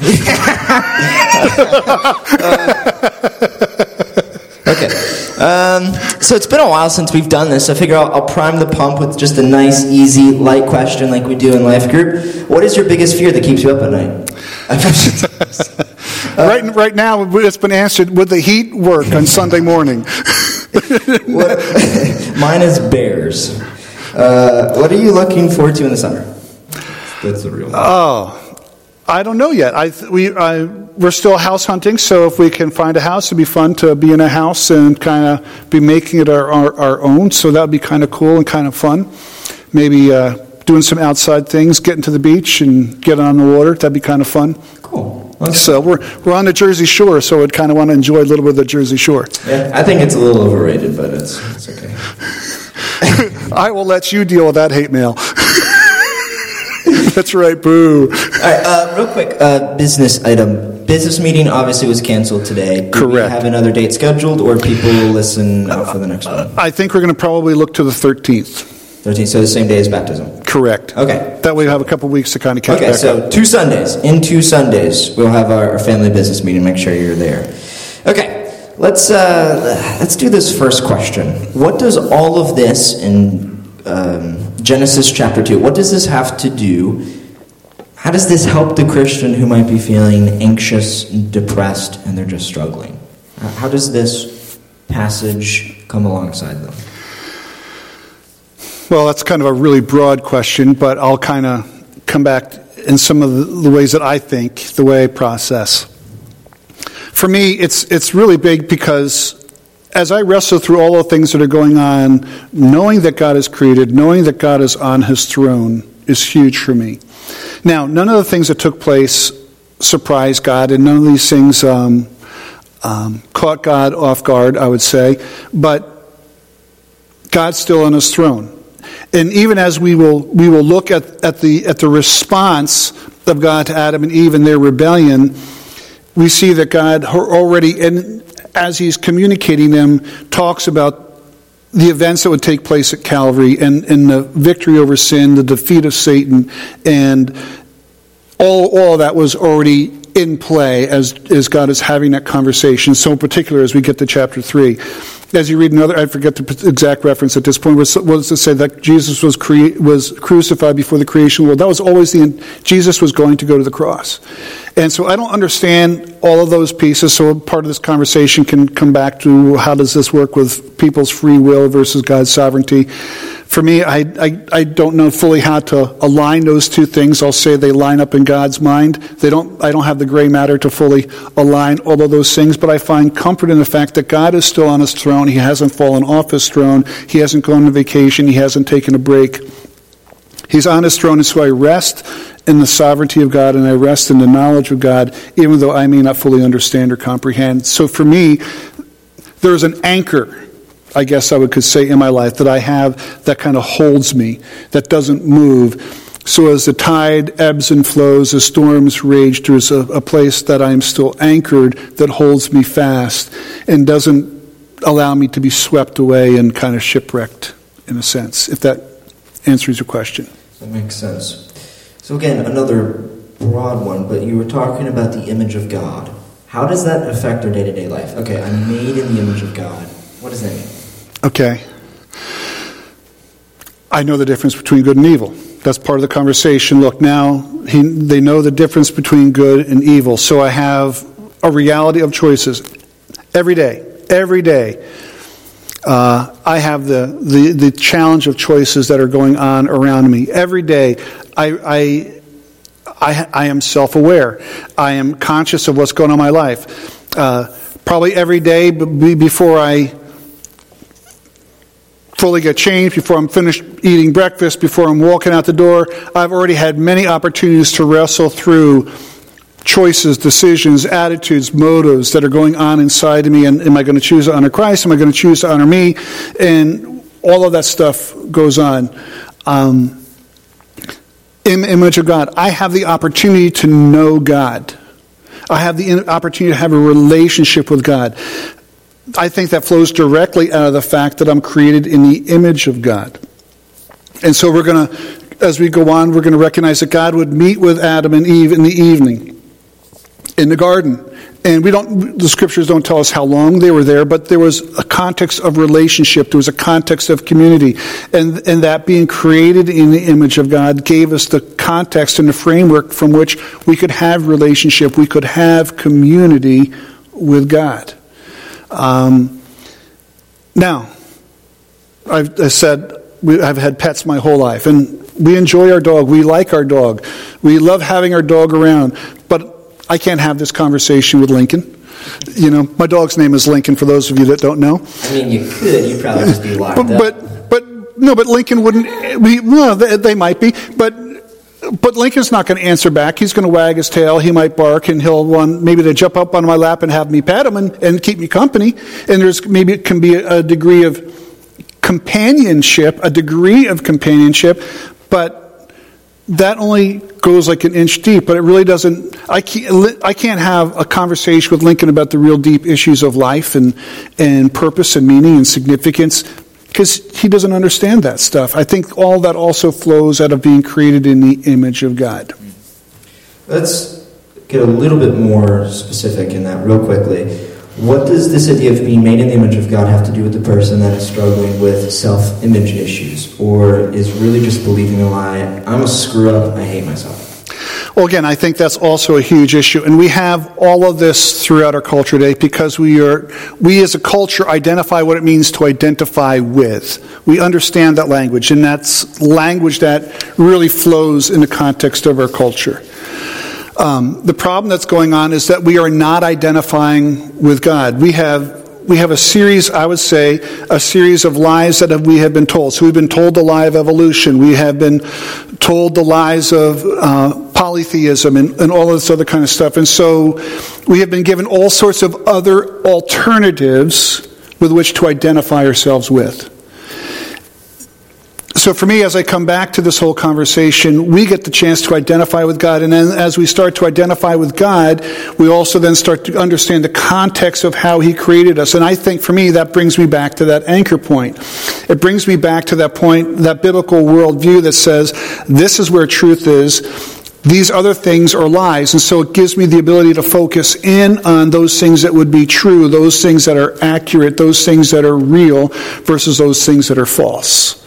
okay. Um, so it's been a while since we've done this. So I figure I'll, I'll, prime the pump with just a nice, easy, light question like we do in Life Group. What is your biggest fear that keeps you up at night? uh, right, right now, it's been answered. Would the heat work on Sunday morning? what, mine is bears. Uh, what are you looking forward to in the summer? That's the real. One. Oh, I don't know yet. I we I, we're still house hunting, so if we can find a house, it'd be fun to be in a house and kind of be making it our, our, our own. So that would be kind of cool and kind of fun. Maybe uh, doing some outside things, getting to the beach and getting on the water. That'd be kind of fun. Cool. So we're, we're on the Jersey Shore, so I'd kind of want to enjoy a little bit of the Jersey Shore. Yeah, I think it's a little overrated, but it's, it's okay. I will let you deal with that hate mail. That's right, boo. All right, uh, real quick, uh, business item business meeting obviously was canceled today. Do we Correct. have another date scheduled, or people listen out for the next one? I think we're going to probably look to the 13th. 13th, so the same day as baptism. Correct. Okay. That way we have a couple weeks to kind of catch up. Okay, back so up. two Sundays. In two Sundays, we'll have our, our family business meeting. Make sure you're there. Okay, let's uh, let's do this first question. What does all of this in um, Genesis chapter two? What does this have to do? How does this help the Christian who might be feeling anxious, depressed, and they're just struggling? How does this passage come alongside them? Well, that's kind of a really broad question, but I'll kind of come back in some of the, ways that I think, the way I process. For me, it's, it's really big because as I wrestle through all the things that are going on, knowing that God is created, knowing that God is on his throne is huge for me. Now, none of the things that took place surprised God, and none of these things um, um, caught God off guard, I would say, but God's still on his throne. And even as we will, we will look at, at, the, at the response of God to Adam and Eve and their rebellion, we see that God already, and as he's communicating them, talks about the events that would take place at Calvary and, and the victory over sin, the defeat of Satan, and all, all that was already in play as, as God is having that conversation. So, in particular, as we get to chapter 3. As you read another, I forget the exact reference at this point, was, was to say that Jesus was, crea- was crucified before the creation world. That was always the, Jesus was going to go to the cross. And so I don't understand all of those pieces, so part of this conversation can come back to how does this work with people's free will versus God's sovereignty. For me, I, I, I don't know fully how to align those two things. I'll say they line up in God's mind. They don't, I don't have the gray matter to fully align all of those things, but I find comfort in the fact that God is still on his throne. He hasn't fallen off his throne. He hasn't gone on vacation. He hasn't taken a break. He's on his throne, and so I rest in the sovereignty of God and I rest in the knowledge of God, even though I may not fully understand or comprehend. So for me, there's an anchor I guess I would could say in my life that I have that kind of holds me, that doesn't move. So as the tide ebbs and flows, as storms rage, there's a, a place that I'm still anchored that holds me fast and doesn't allow me to be swept away and kind of shipwrecked in a sense, if that answers your question. That makes sense. So again, another broad one, but you were talking about the image of God. How does that affect our day-to-day life? Okay, I'm made in the image of God. What does that mean? Okay. I know the difference between good and evil. That's part of the conversation. Look, now he, they know the difference between good and evil. So I have a reality of choices every day. Every day. Uh, I have the, the, the challenge of choices that are going on around me. Every day, I, I, I, I am self aware. I am conscious of what's going on in my life. Uh, probably every day before I fully get changed, before I'm finished eating breakfast, before I'm walking out the door, I've already had many opportunities to wrestle through choices, decisions, attitudes, motives that are going on inside of me. And am I going to choose to honor Christ? Am I going to choose to honor me? And all of that stuff goes on. Um, in image of God, I have the opportunity to know God. I have the opportunity to have a relationship with God. I think that flows directly out of the fact that I'm created in the image of God. And so we're going to, as we go on, we're going to recognize that God would meet with Adam and Eve in the evening in the garden. And we don't, the scriptures don't tell us how long they were there, but there was a context of relationship. There was a context of community. And, and that being created in the image of God gave us the context and the framework from which we could have relationship. We could have community with God. Um, now, I've I said I've had pets my whole life, and we enjoy our dog. We like our dog. We love having our dog around. But I can't have this conversation with Lincoln. You know, my dog's name is Lincoln. For those of you that don't know, I mean, you could. You'd probably just be locked but up. but, but no, but Lincoln wouldn't. We, no, they, they might be, but but Lincoln's not going to answer back. He's going to wag his tail. He might bark, and he'll want maybe to jump up on my lap and have me pet him and, and keep me company. And there's maybe it can be a, a degree of companionship, a degree of companionship, but that only goes like an inch deep, but it really doesn't. I can't, I can't have a conversation with Lincoln about the real deep issues of life and, and purpose and meaning and significance because he doesn't understand that stuff. I think all that also flows out of being created in the image of God. Let's get a little bit more specific in that, real quickly. What does this idea of being made in the image of God have to do with the person that is struggling with self image issues or is really just believing a lie? I'm a screw up, I hate myself. Well, again, I think that's also a huge issue. And we have all of this throughout our culture today because we are, we as a culture identify what it means to identify with. We understand that language, and that's language that really flows in the context of our culture. Um, the problem that's going on is that we are not identifying with God. We have we have a series, I would say, a series of lies that we have been told. So we've been told the lie of evolution. We have been told the lies of uh, polytheism and, and all this other kind of stuff. And so we have been given all sorts of other alternatives with which to identify ourselves with so for me, as I come back to this whole conversation, we get the chance to identify with God. And then as we start to identify with God, we also then start to understand the context of how He created us. And I think for me, that brings me back to that anchor point. It brings me back to that point, that biblical worldview that says, this is where truth is. These other things are lies. And so it gives me the ability to focus in on those things that would be true, those things that are accurate, those things that are real versus those things that are false.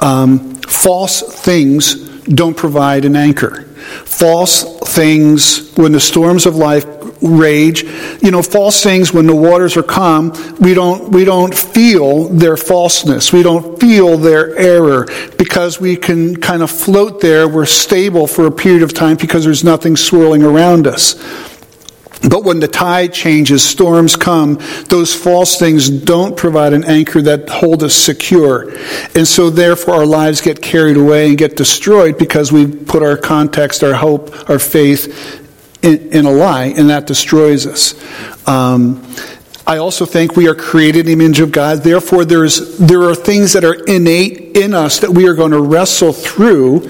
Um, false things don't provide an anchor. False things, when the storms of life rage, you know, false things when the waters are calm, we don't, we don't feel their falseness. We don't feel their error because we can kind of float there. We're stable for a period of time because there's nothing swirling around us. But when the tide changes, storms come, those false things don't provide an anchor that hold us secure. And so therefore our lives get carried away and get destroyed because we put our context, our hope, our faith in, in a lie, and that destroys us. Um, I also think we are created in the image of God. Therefore, there's, there are things that are innate in us that we are going to wrestle through.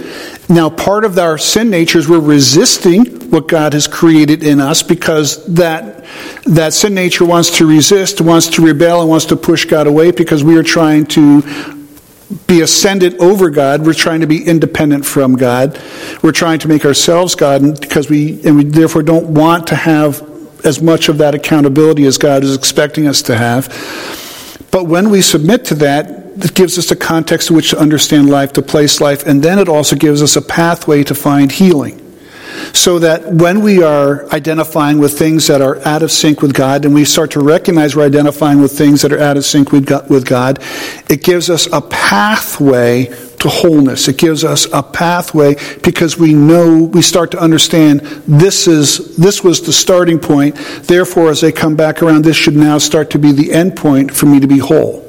Now, part of our sin nature is we're resisting what God has created in us because that, that sin nature wants to resist, wants to rebel, and wants to push God away because we are trying to be ascendant over God. We're trying to be independent from God. We're trying to make ourselves God because we, and we therefore don't want to have as much of that accountability as God is expecting us to have. But when we submit to that, it gives us a context in which to understand life, to place life, and then it also gives us a pathway to find healing. So that when we are identifying with things that are out of sync with God, and we start to recognize we're identifying with things that are out of sync with God, it gives us a pathway to wholeness. It gives us a pathway because we know, we start to understand this is, this was the starting point. Therefore, as I come back around, this should now start to be the end point for me to be whole.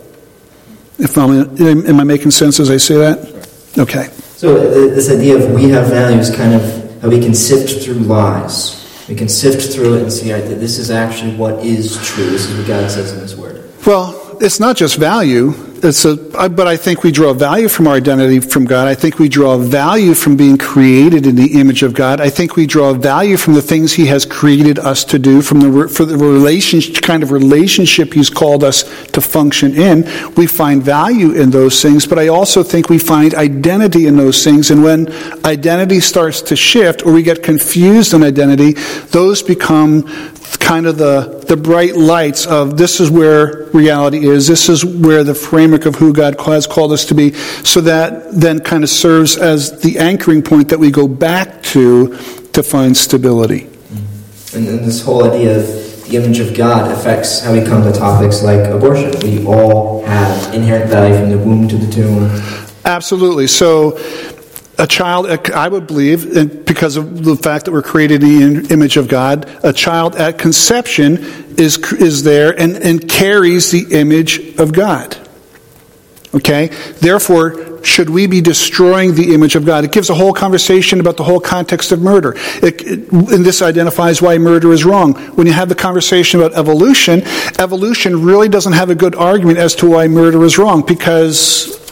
If I'm, am I making sense as I say that? Okay. So uh, this idea of we have values, kind of how we can sift through lies. We can sift through it and see that this is actually what is true. This is what God says in His Word. Well, it's not just value Uh, a, but I think we draw value from our identity from God. I think we draw value from being created in the image of God. I think we draw value from the things He has created us to do, from the for the relationship, kind of relationship He's called us to function in. We find value in those things, but I also think we find identity in those things. And when identity starts to shift, or we get confused in identity, those become kind of the, the bright lights of this is where reality is, this is where the framework of who God has called us to be, so that then kind of serves as the anchoring point that we go back to to find stability. And, and this whole idea of the image of God affects how we come to topics like abortion. We all have inherent value from the womb to the tomb. Absolutely. So a child, I would believe, because of the fact that we're created in the image of God, a child at conception is, is there and, and carries the image of God. Okay? Therefore, should we be destroying the image of God? It gives a whole conversation about the whole context of murder. It, it, and this identifies why murder is wrong. When you have the conversation about evolution, evolution really doesn't have a good argument as to why murder is wrong because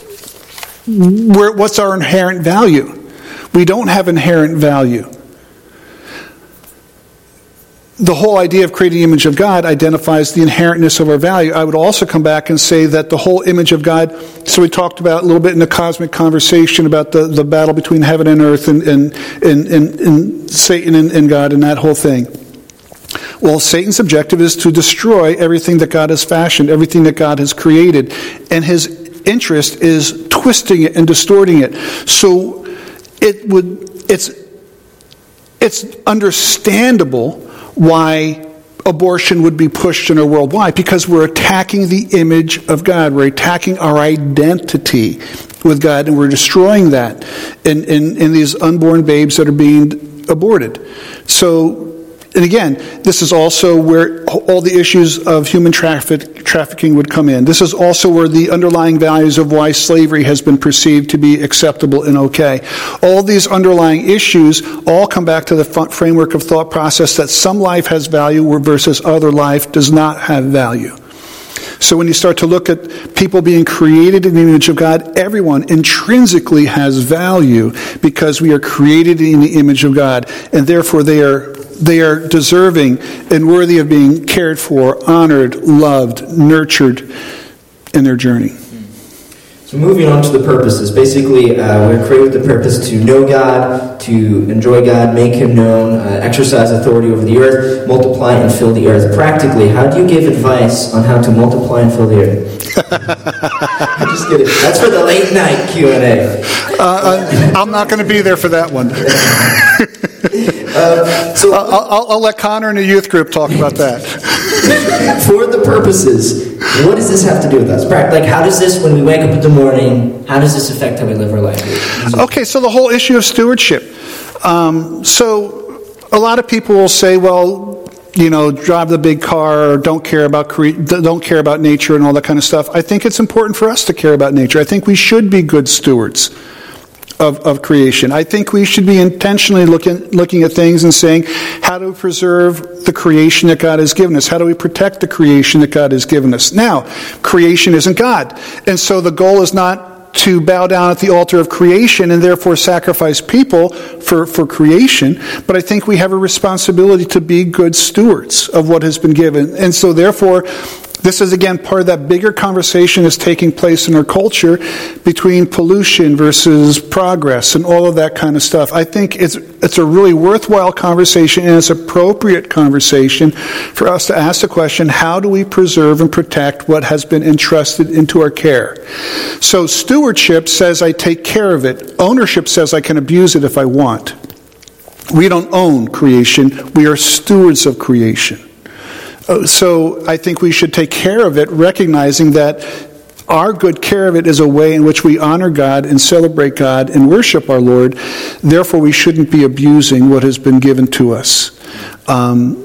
what's our inherent value? We don't have inherent value. The whole idea of creating the image of God identifies the inherentness of our value. I would also come back and say that the whole image of God, so we talked about a little bit in the cosmic conversation about the, the battle between heaven and earth and, and, and, and, and Satan and, and God and that whole thing. Well, Satan's objective is to destroy everything that God has fashioned, everything that God has created. And his interest is twisting it and distorting it. So it would, it's, it's understandable why abortion would be pushed in our world. Why? Because we're attacking the image of God. We're attacking our identity with God, and we're destroying that in, in, in these unborn babes that are being aborted. So and again, this is also where all the issues of human traffic, trafficking would come in. This is also where the underlying values of why slavery has been perceived to be acceptable and okay. All these underlying issues all come back to the framework of thought process that some life has value versus other life does not have value. So when you start to look at people being created in the image of God, everyone intrinsically has value because we are created in the image of God, and therefore they are they are deserving and worthy of being cared for, honored, loved, nurtured in their journey. So, moving on to the purposes. Basically, uh, we're created with the purpose to know God, to enjoy God, make Him known, uh, exercise authority over the earth, multiply and fill the earth. Practically, how do you give advice on how to multiply and fill the earth? I'm just kidding. That's for the late night Q and A. Uh, I'm not going to be there for that one. Uh, so I'll, I'll, I'll, let Connor and the youth group talk about that. For the purposes, what does this have to do with us? Like, how does this, when we wake up in the morning, how does this affect how we live our life? Okay, so the whole issue of stewardship. Um, so a lot of people will say, well, you know, drive the big car, or don't care about cre- don't care about nature and all that kind of stuff. I think it's important for us to care about nature. I think we should be good stewards of, of creation. I think we should be intentionally looking, looking at things and saying, how do we preserve the creation that God has given us? How do we protect the creation that God has given us? Now, creation isn't God. And so the goal is not to bow down at the altar of creation and therefore sacrifice people for, for creation, but I think we have a responsibility to be good stewards of what has been given. And so therefore, this is again part of that bigger conversation that's taking place in our culture between pollution versus progress and all of that kind of stuff. I think it's it's a really worthwhile conversation and it's appropriate conversation for us to ask the question, how do we preserve and protect what has been entrusted into our care? So stewardship says I take care of it. Ownership says I can abuse it if I want. We don't own creation, we are stewards of creation. Uh, so I think we should take care of it, recognizing that our good care of it is a way in which we honor God and celebrate God and worship our Lord. Therefore, we shouldn't be abusing what has been given to us. Um,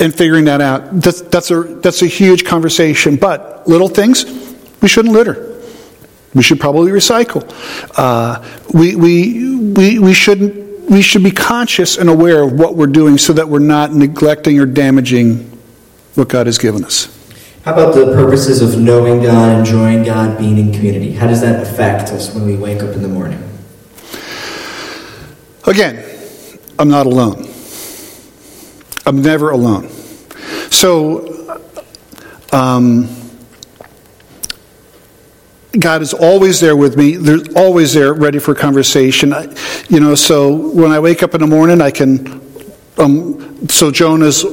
and figuring that out, that's, that's, a, that's a huge conversation. But little things, we shouldn't litter. We should probably recycle. Uh, we, we, we, we shouldn't we should be conscious and aware of what we're doing so that we're not neglecting or damaging what God has given us. How about the purposes of knowing God, enjoying God, being in community? How does that affect us when we wake up in the morning? Again, I'm not alone. I'm never alone. So, um, God is always there with me. They're always there, ready for conversation. You know, so when I wake up in the morning, I can. Um, so Joan is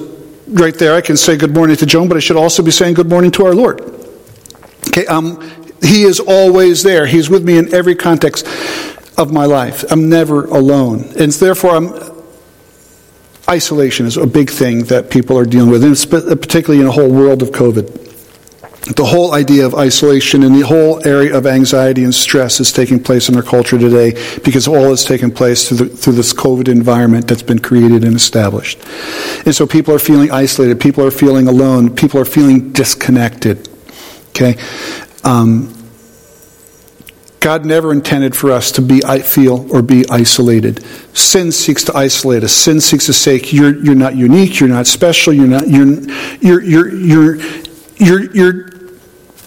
right there. I can say good morning to Joan, but I should also be saying good morning to our Lord. Okay, um, He is always there. He's with me in every context of my life. I'm never alone, and therefore I'm. Isolation is a big thing that people are dealing with, and particularly in a whole world of COVID the whole idea of isolation and the whole area of anxiety and stress is taking place in our culture today because all has taken place through, the, through this COVID environment that's been created and established. And so people are feeling isolated, people are feeling alone, people are feeling disconnected. Okay? Um, God never intended for us to be feel or be isolated. Sin seeks to isolate us. Sin seeks to say you're you're not unique, you're not special, you're not you're you're you're you're you're, you're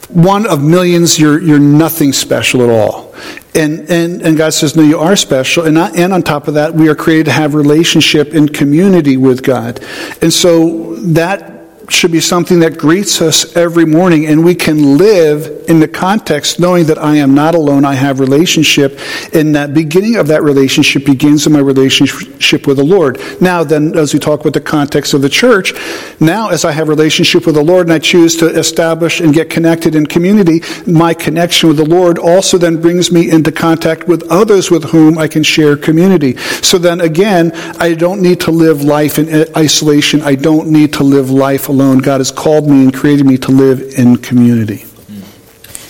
one of millions, you're, you're nothing special at all. And, and, and God says, no, you are special. And, not, and on top of that, we are created to have relationship and community with God. And so that should be something that greets us every morning and we can live in the context knowing that I am not alone, I have relationship, and that beginning of that relationship begins in my relationship with the Lord. Now then, as we talk about the context of the church, now as I have relationship with the Lord and I choose to establish and get connected in community, my connection with the Lord also then brings me into contact with others with whom I can share community. So then again, I don't need to live life in isolation. I don't need to live life alone alone. God has called me and created me to live in community.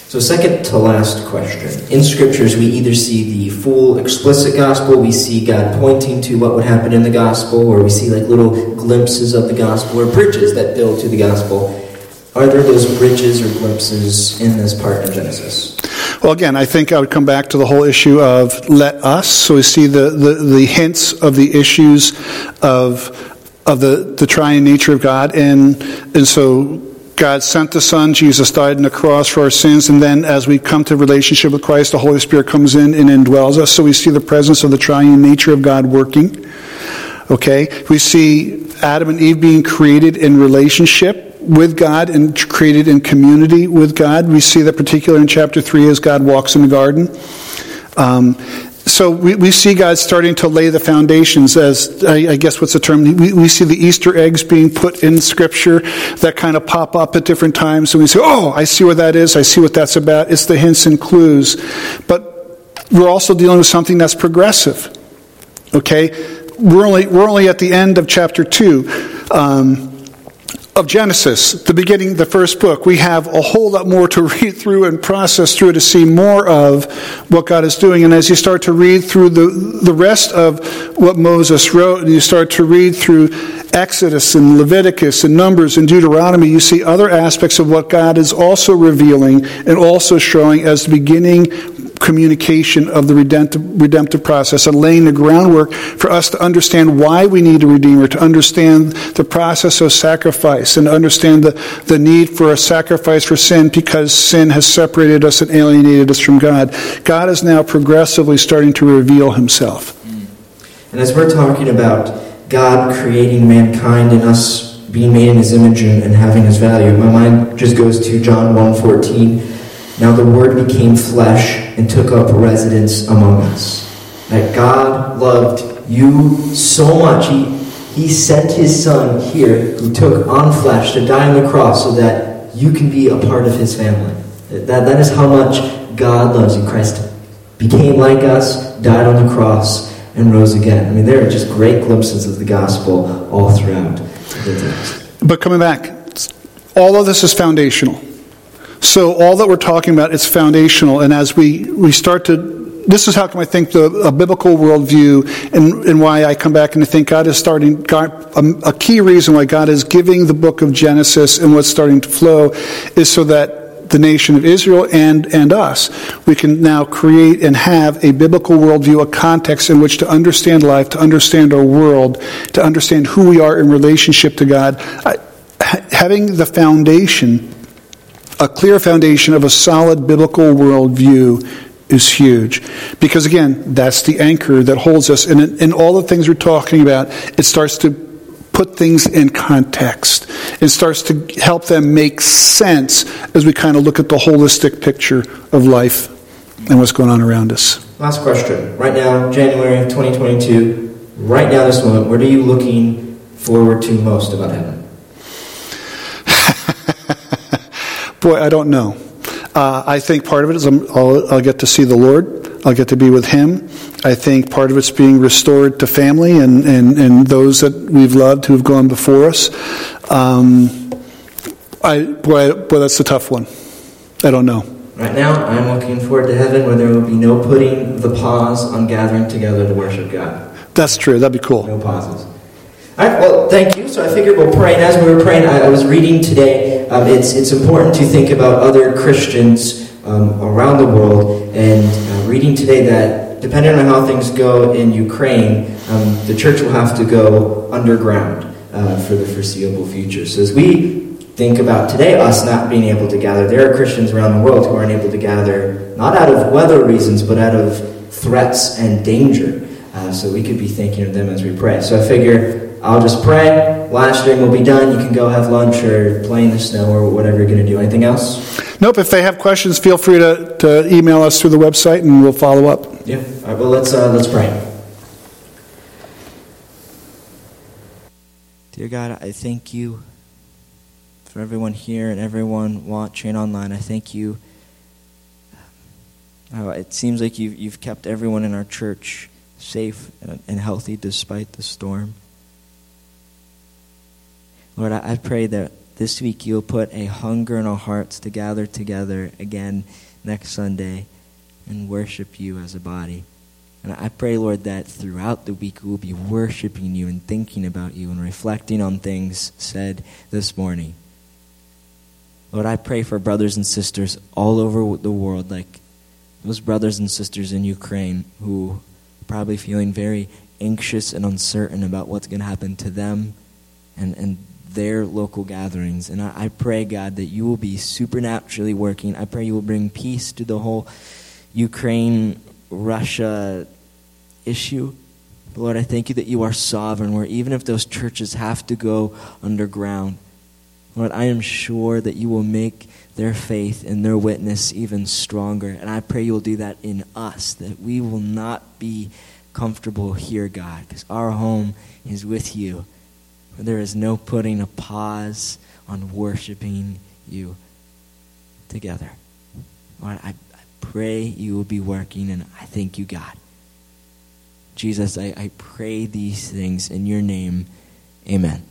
So, second to last question. In scriptures, we either see the full explicit gospel, we see God pointing to what would happen in the gospel, or we see like little glimpses of the gospel, or bridges that build to the gospel. Are there those bridges or glimpses in this part of Genesis? Well, again, I think I would come back to the whole issue of let us. So we see the, the, the hints of the issues of of the, the triune nature of God. And, and so God sent the Son, Jesus died on the cross for our sins, and then as we come to relationship with Christ, the Holy Spirit comes in and indwells us. So we see the presence of the triune nature of God working. Okay? We see Adam and Eve being created in relationship with God and created in community with God. We see that particular in chapter 3 as God walks in the garden. Um, so we, we see God starting to lay the foundations as, I, I guess what's the term? We, we see the Easter eggs being put in Scripture that kind of pop up at different times. And we say, oh, I see what that is. I see what that's about. It's the hints and clues. But we're also dealing with something that's progressive. Okay? We're only, we're only at the end of chapter 2. Um, of Genesis, the beginning, the first book, we have a whole lot more to read through and process through to see more of what God is doing. And as you start to read through the, the rest of what Moses wrote, and you start to read through Exodus and Leviticus and Numbers and Deuteronomy, you see other aspects of what God is also revealing and also showing as the beginning communication of the redemptive, redemptive process and laying the groundwork for us to understand why we need a Redeemer, to understand the process of sacrifice, and understand the, the need for a sacrifice for sin because sin has separated us and alienated us from God. God is now progressively starting to reveal himself. Mm. And as we're talking about God creating mankind and us being made in his image and having his value, my mind just goes to John 1.14 now the Word became flesh and took up residence among us. That God loved you so much, He, he sent His Son here, who took on flesh to die on the cross so that you can be a part of His family. That, that is how much God loves you. Christ became like us, died on the cross, and rose again. I mean, there are just great glimpses of the gospel all throughout the text. But coming back, all of this is foundational. So all that we're talking about is foundational, and as we, we start to this is how come I think the a biblical worldview and, and why I come back and I think God is starting, God, a, a, key reason why God is giving the book of Genesis and what's starting to flow is so that the nation of Israel and, and us, we can now create and have a biblical worldview, a context in which to understand life, to understand our world, to understand who we are in relationship to God. I, having the foundation a clear foundation of a solid biblical worldview is huge. Because again, that's the anchor that holds us. And in, in, all the things we're talking about, it starts to put things in context. It starts to help them make sense as we kind of look at the holistic picture of life and what's going on around us. Last question. Right now, January 2022, right now, this moment, what are you looking forward to most about heaven? Boy, I don't know. Uh, I think part of it is I'll, I'll, get to see the Lord. I'll get to be with Him. I think part of it's being restored to family and, and, and those that we've loved who have gone before us. Um, I, boy, boy, that's a tough one. I don't know. Right now, I'm looking forward to heaven where there will be no putting the pause on gathering together to worship God. That's true. That'd be cool. No pauses. All right, well, thank you. So I figured we'll pray. And as we were praying, I, I was reading today. Um, it's, it's important to think about other Christians um, around the world. And uh, reading today that depending on how things go in Ukraine, um, the church will have to go underground uh, for the foreseeable future. So as we think about today us not being able to gather. There are Christians around the world who aren't able to gather, not out of weather reasons, but out of threats and danger. Uh, so we could be thinking of them as we pray. So I figure I'll just pray. Live stream will be done. You can go have lunch or play in the snow or whatever you're going to do. Anything else? Nope. If they have questions, feel free to, to email us through the website and we'll follow up. Yeah. All right. Well, let's uh, let's pray. Dear God, I thank you for everyone here and everyone watching online. I thank you. Oh, it seems like you've, you've kept everyone in our church safe and healthy despite the storm. Lord, I pray that this week you'll put a hunger in our hearts to gather together again next Sunday and worship you as a body. And I pray, Lord, that throughout the week we'll be worshiping you and thinking about you and reflecting on things said this morning. Lord, I pray for brothers and sisters all over the world, like those brothers and sisters in Ukraine who probably feeling very anxious and uncertain about what's going to happen to them and, and their local gatherings. And I, I pray, God, that you will be supernaturally working. I pray you will bring peace to the whole Ukraine Russia issue. Lord, I thank you that you are sovereign, where even if those churches have to go underground, Lord, I am sure that you will make their faith and their witness even stronger. And I pray you will do that in us, that we will not be comfortable here, God, because our home is with you. There is no putting a pause on worshiping you together. Lord, I, I pray you will be working, and I thank you, God. Jesus, I, I pray these things in your name. Amen.